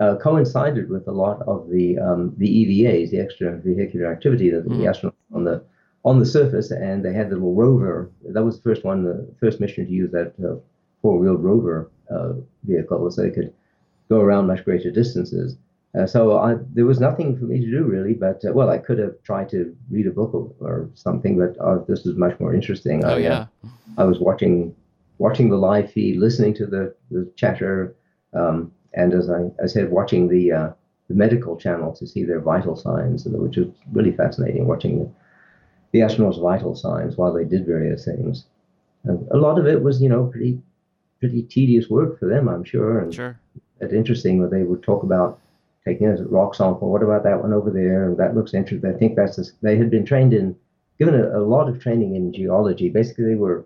uh, coincided with a lot of the um, the EVAs, the extravehicular activity that the Mhm. astronauts on the on the surface, and they had the little rover. That was the first one, the first mission to use that four-wheeled rover uh, vehicle, so they could go around much greater distances. Uh, so I, there was nothing for me to do really, but uh, well, I could have tried to read a book or, or something, but uh, this was much more interesting. Oh I, uh, yeah. I was watching watching the live feed, listening to the, the chatter, um, and as I, I said, watching the uh, the medical channel to see their vital signs, which was really fascinating. Watching the, the astronauts' vital signs while they did various things. And a lot of it was, you know, pretty pretty tedious work for them, I'm sure, and Sure. it's interesting where they would talk about taking a rock sample. What about that one over there? And that looks interesting. I think that's this, they had been trained in, given a, a lot of training in geology. Basically, they were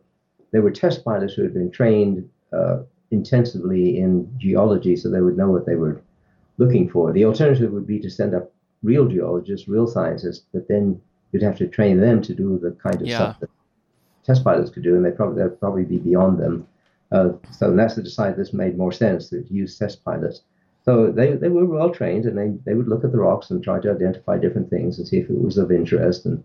they were test pilots who had been trained uh, intensively in geology, so they would know what they were looking for. The alternative would be to send up real geologists, real scientists, but then you'd have to train them to do the kind of Yeah. stuff that test pilots could do, and they probably that'd probably be beyond them. Uh, so NASA decided this made more sense to use test pilots. So they, they were well trained, and they, they would look at the rocks and try to identify different things and see if it was of interest. And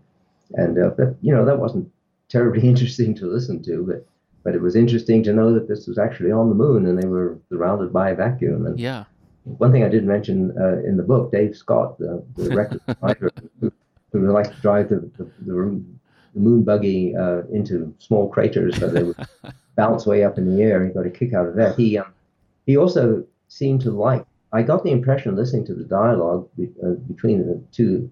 and uh, but you know that wasn't terribly interesting to listen to, but but it was interesting to know that this was actually on the moon, and they were surrounded by a vacuum. And Yeah. one thing I did mention uh, in the book, Dave Scott, the, the record writer, who, who would like to drive the, the, the, room- the moon buggy uh, into small craters so they would bounce way up in the air. He got a kick out of that. He um, he also seemed to like. I got the impression listening to the dialogue be, uh, between the two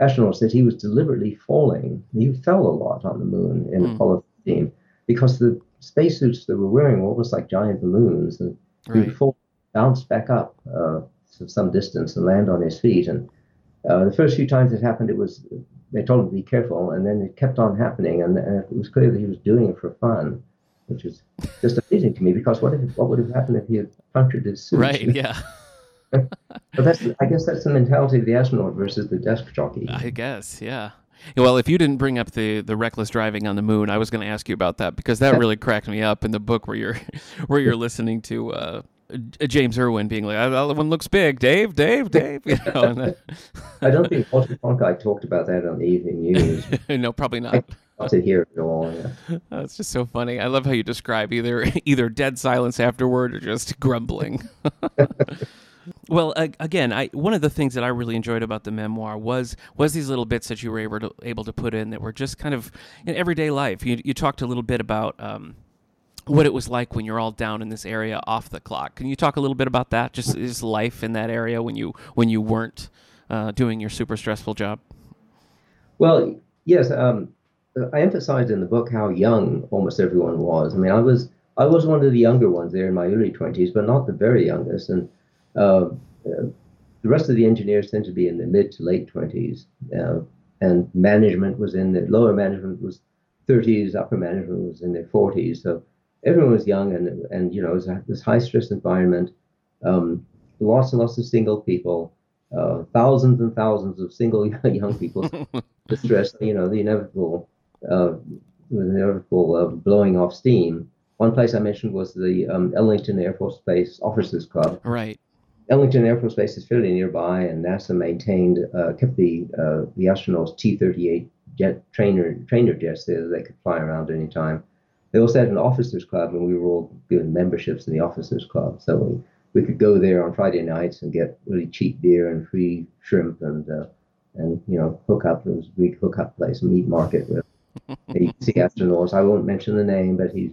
astronauts that he was deliberately falling. He fell a lot on the moon in Hmm. Apollo 15 because the spacesuits they were wearing were almost like giant balloons, and he'd fall, bounce back up uh, some distance and land on his feet. And uh, the first few times it happened, it was they told him to be careful, and then it kept on happening, and, and it was clear that he was doing it for fun, which is just amazing to me because what if what would have happened if he had punctured his suit? Right. Yeah. but that's I guess that's the mentality of the astronaut versus the desk jockey. I guess. Yeah. Well, if you didn't bring up the the reckless driving on the moon, I was going to ask you about that because that really cracked me up in the book where you're where you're listening to uh, James Irwin being like, "That one looks big, Dave, Dave, Dave." You know, then, I don't think Walter Cronkite talked about that on the evening news. no, probably not. Not to hear it all. Yeah. That's just so funny. I love how you describe either either dead silence afterward or just grumbling. well, uh, again, I one of the things that I really enjoyed about the memoir was was these little bits that you were able to able to put in that were just kind of in everyday life. You you talked a little bit about. Um, what it was like when you're all down in this area off the clock. Can you talk a little bit about that? Just is life in that area when you when you weren't uh, doing your super stressful job? Well, yes. Um, I emphasized in the book how young almost everyone was. I mean, I was I was one of the younger ones there in my early twenties, but not the very youngest. And uh, the rest of the engineers tend to be in the mid to late twenties, uh, and management was in the lower management was 30s, upper management was in their 40s. So everyone was young and and you know it was this high stress environment um, lots and lots of single people uh, thousands and thousands of single young people. The stress you know the inevitable uh, the inevitable uh, blowing off steam. One place i mentioned was the um, ellington air force base officers club. Right. Ellington air force base is fairly nearby and nasa maintained uh, kept the uh, the astronauts t-38 jet trainer trainer jets there that they could fly around anytime they also had an officers club, and we were all given memberships in the officers club. So we, we could go there on Friday nights and get really cheap beer and free shrimp and uh, and you know hook up. It was a big hookup place, meat market with the sea astronauts. I won't mention the name, but he's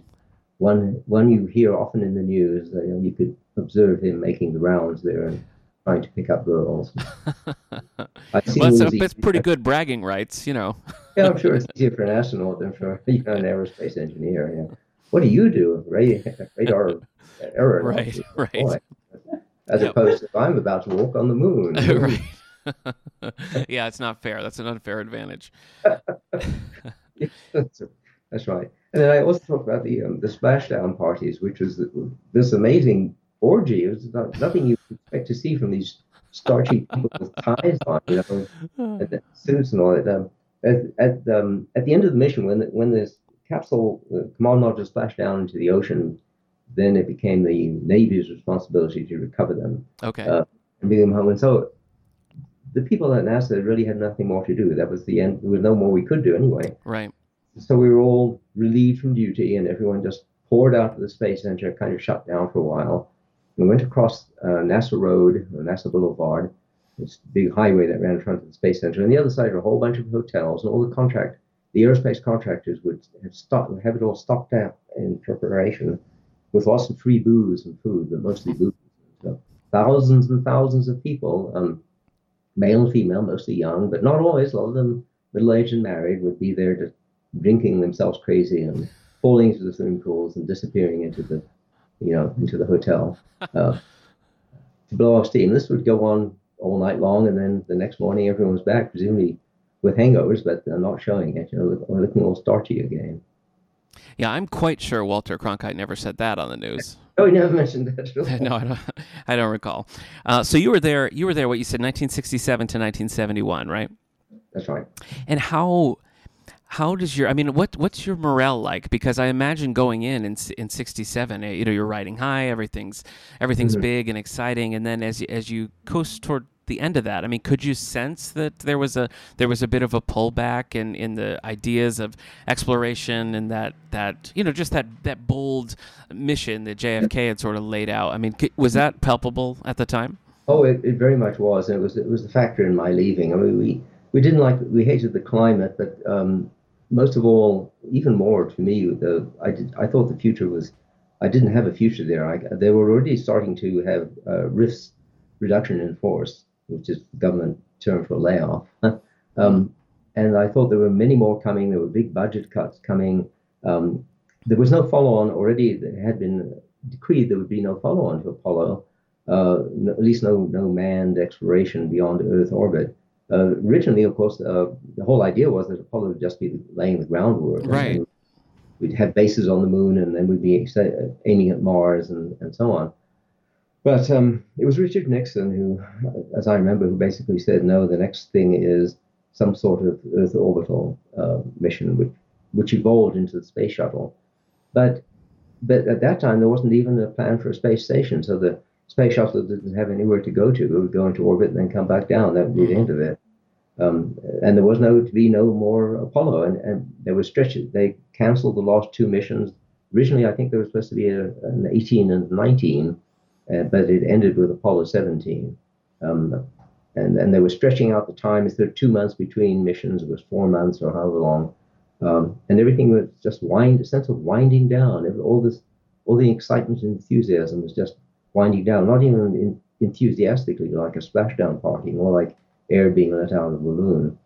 one one you hear often in the news. Uh, you, know, you could observe him making the rounds there and trying to pick up girls. well, that's, that's pretty good bragging rights, you know. yeah, I'm sure it's easier for an astronaut than for you know, an aerospace engineer. Yeah. What do you do? Radar error. Right, right. As yep. opposed to if I'm about to walk on the moon. right. yeah, it's not fair. That's an unfair advantage. that's, that's, right. And then I also talked about the um, the splashdown parties, which was this amazing orgy. It was not, nothing you expect to see from these starchy people with ties on, you know, and suits and all that. Um, at at, um, at the end of the mission, when the, when this capsule uh, command module splashed down into the ocean, then it became the Navy's responsibility to recover them. Okay. Uh, and bring them home. And so the people at NASA really had nothing more to do. That was the end. There was no more we could do anyway. Right. So we were all relieved from duty, and everyone just poured out to the space center, kind of shut down for a while. We went across uh, NASA Road, NASA Boulevard, this big highway that ran in front of the Space Center. On the other side are a whole bunch of hotels, and all the contract, the aerospace contractors would have, have it all stocked up in preparation with lots of free booze and food, but mostly booze. So thousands and thousands of people, um, male and female, mostly young, but not always. A lot of them middle-aged and married would be there just drinking themselves crazy and falling into the swimming pools and disappearing into the, you know, into the hotel uh, to blow off steam. This would go on all night long, and then the next morning everyone was back, presumably with hangovers, but they're not showing it. You know, looking a little starchy again. Yeah, I'm quite sure Walter Cronkite never said that on the news. Oh, he never mentioned that. no, I don't. I don't recall. Uh, so you were there. You were there. What you said, 1967 to 1971, right? That's right. And how how does your I mean what what's your morale like? Because I imagine going in in, in 67 eh, you know you're riding high everything's everything's mm-hmm. big and exciting. And then as you, as you coast toward the end of that I mean could you sense that there was a there was a bit of a pullback in in the ideas of exploration and that that you know just that that bold mission that JFK had sort of laid out? I mean was that palpable at the time? Oh it, it very much was. And it was it was a factor in my leaving. I mean we we didn't like we hated the climate but um, most of all, even more to me, the I did I thought the future was I didn't have a future there. I, they were already starting to have uh, reduction in force, which is government term for layoff. um, and I thought there were many more coming. There were big budget cuts coming. Um, there was no follow-on already. There had been decreed there would be no follow-on to Apollo. uh, no, at least no no manned exploration beyond Earth orbit. Uh, originally, of course, uh, the whole idea was that Apollo would just be laying the groundwork. Right. We'd have bases on the moon, and then we'd be aiming at Mars and, and so on. But um, it was Richard Nixon who, as I remember, who basically said, no, the next thing is some sort of Earth orbital uh, mission, which, which evolved into the space shuttle. But but at that time, there wasn't even a plan for a space station, so the space shuttle didn't have anywhere to go to. It would go into orbit and then come back down. That would be the end of it. Um, and there was no to be no more Apollo, and, and there was stretches. They canceled the last two missions. Originally, I think there was supposed to be a, an 18 and 19, uh, but it ended with Apollo 17. Um, and and they were stretching out the time. Instead of two months between missions, it was four months or however long. Um, and everything was just wind, a sense of winding down. All this, all the excitement and enthusiasm was just winding down. Not even in, enthusiastically like a splashdown party, more like air being let out of a balloon.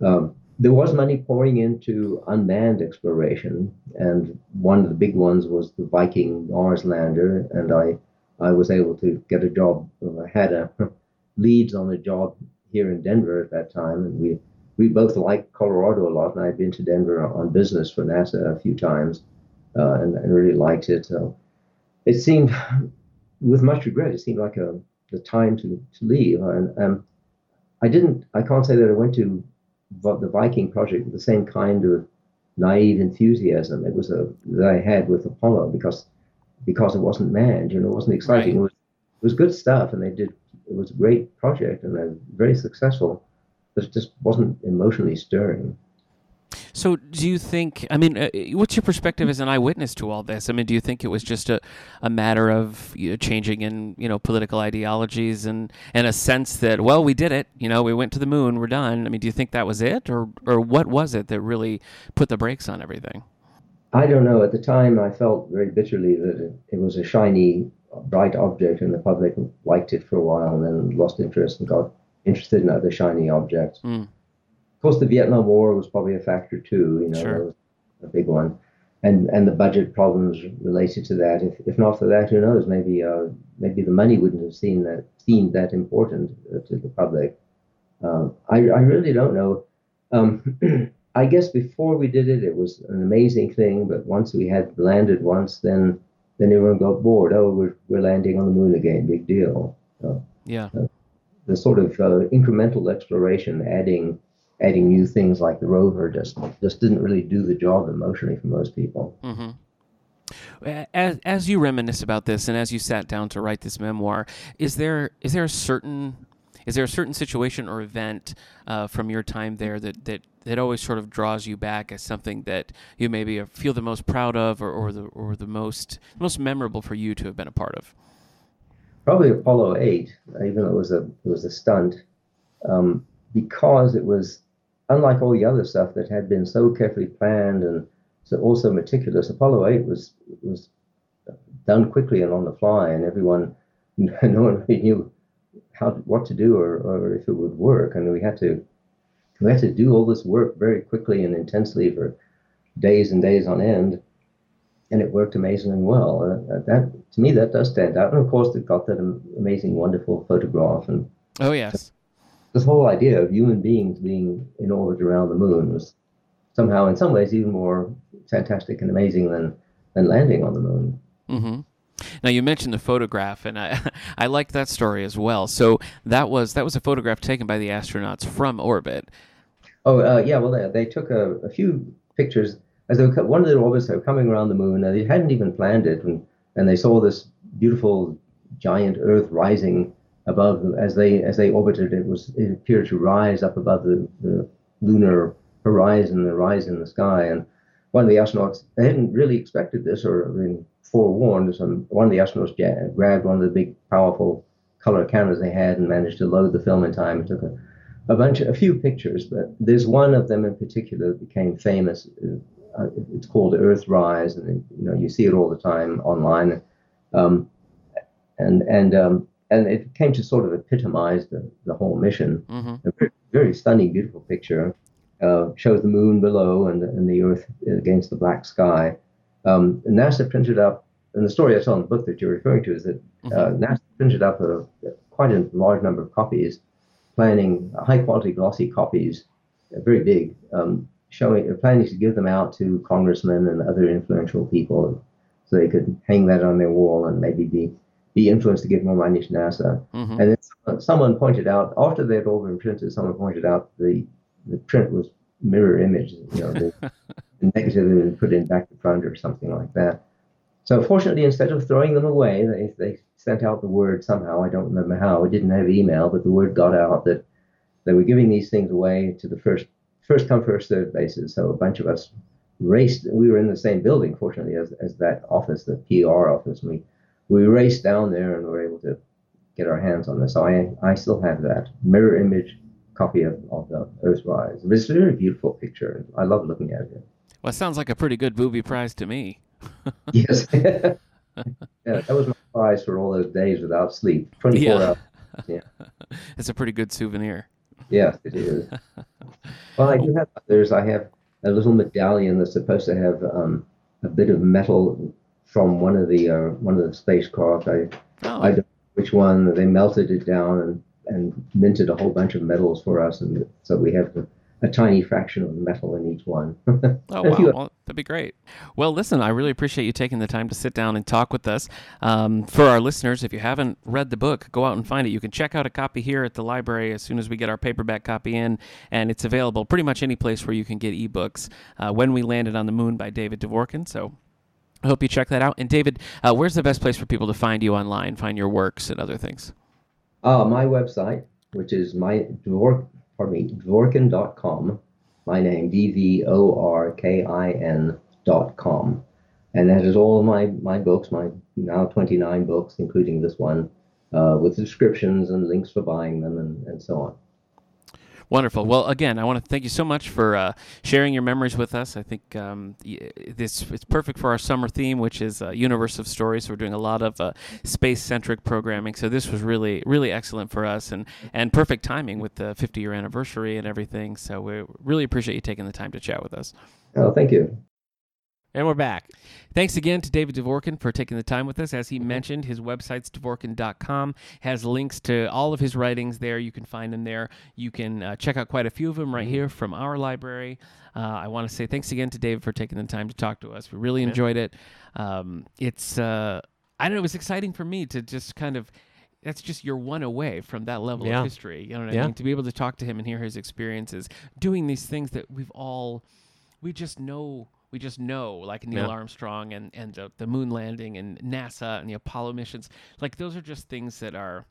Um, there was money pouring into unmanned exploration, and one of the big ones was the Viking Mars lander, and I, I was able to get a job. I had a leads on a job here in Denver at that time, and we we both liked Colorado a lot, and I'd been to Denver on business for NASA a few times, uh, and, and really liked it. So it seemed, with much regret, it seemed like a the time to to leave. And um, I didn't. I can't say that I went to the Viking project with the same kind of naive enthusiasm it was a that I had with Apollo because because it wasn't manned. You know, it wasn't exciting. Right. It was it was good stuff, and they did. It was a great project, and they're very successful. But it just wasn't emotionally stirring. So, do you think? I mean, uh, what's your perspective as an eyewitness to all this? I mean, do you think it was just a, a matter of you know, changing in you know political ideologies and and a sense that well, we did it. You know, we went to the moon. We're done. I mean, do you think that was it, or or what was it that really put the brakes on everything? I don't know. At the time, I felt very bitterly that it, it was a shiny, bright object, and the public liked it for a while, and then lost interest and got interested in other shiny objects. Mm. Of course, the Vietnam War was probably a factor too. You know, Sure. that was a big one, and and the budget problems related to that. If if not for that, who knows? Maybe uh, maybe the money wouldn't have seen that seemed that important uh, to the public. Um, I I really don't know. Um, I guess before we did it, it was an amazing thing. But once we had landed once, then then everyone got bored. Oh, we're we're landing on the moon again. Big deal. Uh, Yeah. the sort of uh, incremental exploration, adding adding new things like the rover, just just didn't really do the job emotionally for most people. hmm As as you reminisce about this, and as you sat down to write this memoir, is there is there a certain is there a certain situation or event uh, from your time there that, that that always sort of draws you back as something that you maybe feel the most proud of, or, or the or the most most memorable for you to have been a part of? Probably Apollo 8, even though it was a it was a stunt, um, because it was unlike all the other stuff that had been so carefully planned and so also meticulous. Apollo 8 was was done quickly and on the fly, and everyone no one really knew how what to do or, or if it would work, and we had to we had to do all this work very quickly and intensely for days and days on end and it worked amazingly well. Uh, that to me, that does stand out. And of course, it got that amazing, wonderful photograph, and Oh yes, this whole idea of human beings being in orbit around the moon was somehow, in some ways, even more fantastic and amazing than than landing on the moon. hmm Now you mentioned the photograph, and I I liked that story as well. So that was that was a photograph taken by the astronauts from orbit. Oh, uh, yeah. Well, they, they took a, a few pictures as they were, one of the orbits they were coming around the moon. And they hadn't even planned it, and, and they saw this beautiful giant Earth rising above them as they as they orbited. It was it appeared to rise up above the, the lunar horizon, the rise in the sky. And one of the astronauts they hadn't really expected this or been forewarned. So one of the astronauts grabbed one of the big, powerful color cameras they had and managed to load the film in time and took a a bunch, a few pictures, but there's one of them in particular that became famous. Uh, it's called Earthrise, and you know you see it all the time online, um, and and um, and it came to sort of epitomize the, the whole mission. hmm A very, very stunning, beautiful picture. Uh, shows the moon below and, and the Earth against the black sky. Um, NASA printed up, and the story I tell in the book that you're referring to is that uh, NASA printed up a, quite a large number of copies, planning high quality glossy copies, uh, very big, um, showing uh, planning to give them out to congressmen and other influential people, so they could hang that on their wall and maybe be be influenced to give more money to NASA. Mhm. And then someone, someone pointed out after they'd all been printed, someone pointed out the the print was mirror image, you know, the, the negative had been put in back to front or something like that. So fortunately, instead of throwing them away, they, they sent out the word somehow. I don't remember how. We didn't have email, but the word got out that they were giving these things away to the first first come first served basis. So a bunch of us raced. We were in the same building, fortunately, as, as that office, the PR office. And we we raced down there and were able to get our hands on this. So I I still have that mirror image copy of, of the Earthrise. It's a very beautiful picture. I love looking at it. Well, it sounds like a pretty good booby prize to me. Yes. yeah, that was my prize for all those days without sleep. 24 Yeah. hours. It's a pretty good souvenir. Yes, it is. well, I do have others. I have a little medallion that's supposed to have um, a bit of metal from one of the uh, one of the spacecraft. I Oh, I don't know which one. They melted it down and and minted a whole bunch of metals for us, and so we have a, a tiny fraction of metal in each one. Oh wow, well, that'd be great. Well, listen, I really appreciate you taking the time to sit down and talk with us. Um, for our listeners, if you haven't read the book, go out and find it. You can check out a copy here at the library as soon as we get our paperback copy in, and it's available pretty much any place where you can get ebooks. Uh, when we landed on the moon by David Dvorkin. So. I hope you check that out. And David, uh, where's the best place for people to find you online, find your works and other things? Uh, my website, which is my Dvork, pardon me, Dvorkin.com, my name, D V O R K I N dot com. And that is all my, my books, my now 29 books, including this one, uh, with descriptions and links for buying them and, and so on. Wonderful. Well, again, I want to thank you so much for uh, sharing your memories with us. I think um, this it's perfect for our summer theme, which is universe of stories. So we're doing a lot of uh, space-centric programming. So this was really, really excellent for us, and and perfect timing with the 50-year anniversary and everything. So we really appreciate you taking the time to chat with us. Oh, thank you. And we're back. Thanks again to David Dvorkin for taking the time with us. As he mentioned, his website's dvorkin.com has links to all of his writings there. You can find them there. You can uh, check out quite a few of them right here from our library. Uh, I want to say thanks again to David for taking the time to talk to us. We really enjoyed it. Um, it's, uh, I don't know, it was exciting for me to just kind of. That's just you're one away from that level Yeah. of history. You know what I Yeah. mean? To be able to talk to him and hear his experiences doing these things that we've all we just know we just know like Neil Yeah. Armstrong and and uh, the moon landing and NASA and the Apollo missions like those are just things that are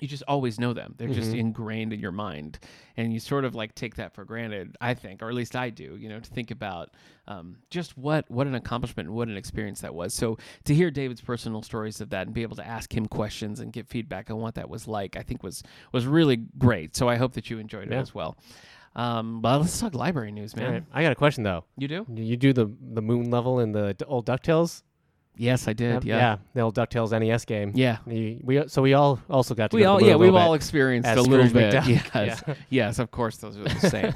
you just always know them they're just Mhm. ingrained in your mind and you sort of like take that for granted I think or at least I do you know to think about um, just what what an accomplishment and what an experience that was so to hear David's personal stories of that and be able to ask him questions and get feedback on what that was like I think was was really great so I hope that you enjoyed it Yeah. as well um, but let's talk library news man All right. I got a question though. you do You- do the the moon level in the d- old Ducktales? Yes, I did. Yeah. yeah, the old Ducktales NES game. Yeah. You- we so we all also got to We go all yeah, we've all experienced a little bit. Yes. Yeah. yes, of course those are the same.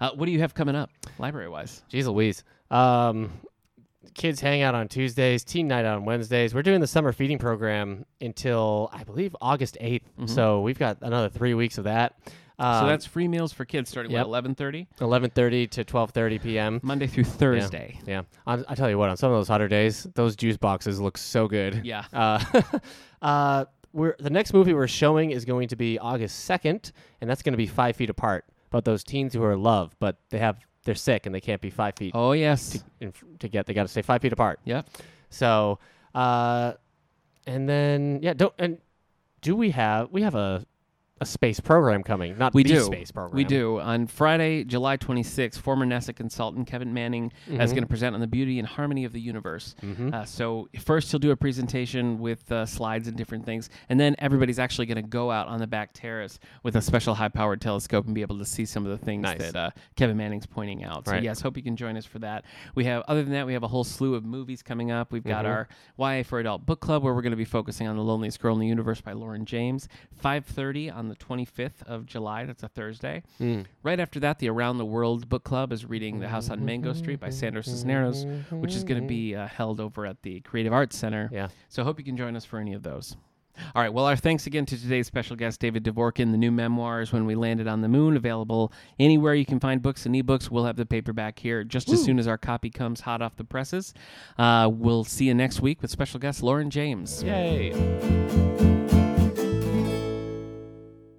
uh, what do you have coming up library wise? Jeez Louise. Um, kids hang out on Tuesdays, teen night on Wednesdays. We're doing the summer feeding program until I believe August 8th. Mhm. So we've got another three weeks of that. Um, so that's free meals for kids starting yep. at eleven thirty, 11:30 to 12:30 p.m. Monday through Thursday. Yeah, I, I tell you what, on some of those hotter days, those juice boxes look so good. Yeah. Uh, uh, we're the next movie we're showing is going to be August second, and that's going to be Five Feet Apart. About those teens who are in love, but they have they're sick and they can't be five feet Oh yes. to, in, to get. They got to stay five feet apart. Yep. So, uh, and then yeah, don't and do we have we have a a space program coming? Not We the do. space program. We do. On Friday, July 26th, former NASA consultant Kevin Manning is Mhm. going to present on the beauty and harmony of the universe. Mhm. Uh, so first he'll do a presentation with uh, slides and different things, and then everybody's actually going to go out on the back terrace with a special high-powered telescope and be able to see some of the things Nice. that uh, Kevin Manning's pointing out. So Right. yes, hope you can join us for that. We have other than that, we have a whole slew of movies coming up. We've got Mhm. our YA for Adult book club where we're going to be focusing on The Loneliest Girl in the Universe by Lauren James. 5:30 on on the 25th of July. That's a Thursday. Mm. Right after that, the Around the World book club is reading The House on Mango Street by Sandra Cisneros, which is going to be uh, held over at the Creative Arts Center. Yeah. So hope you can join us for any of those. All right. Well, our thanks again to today's special guest, David Dvorkin. The new memoirs, When We Landed on the Moon, available anywhere you can find books and ebooks. We'll have the paperback here just as soon as our copy comes hot off the presses. Uh, we'll see you next week with special guest Lauren James. Yay.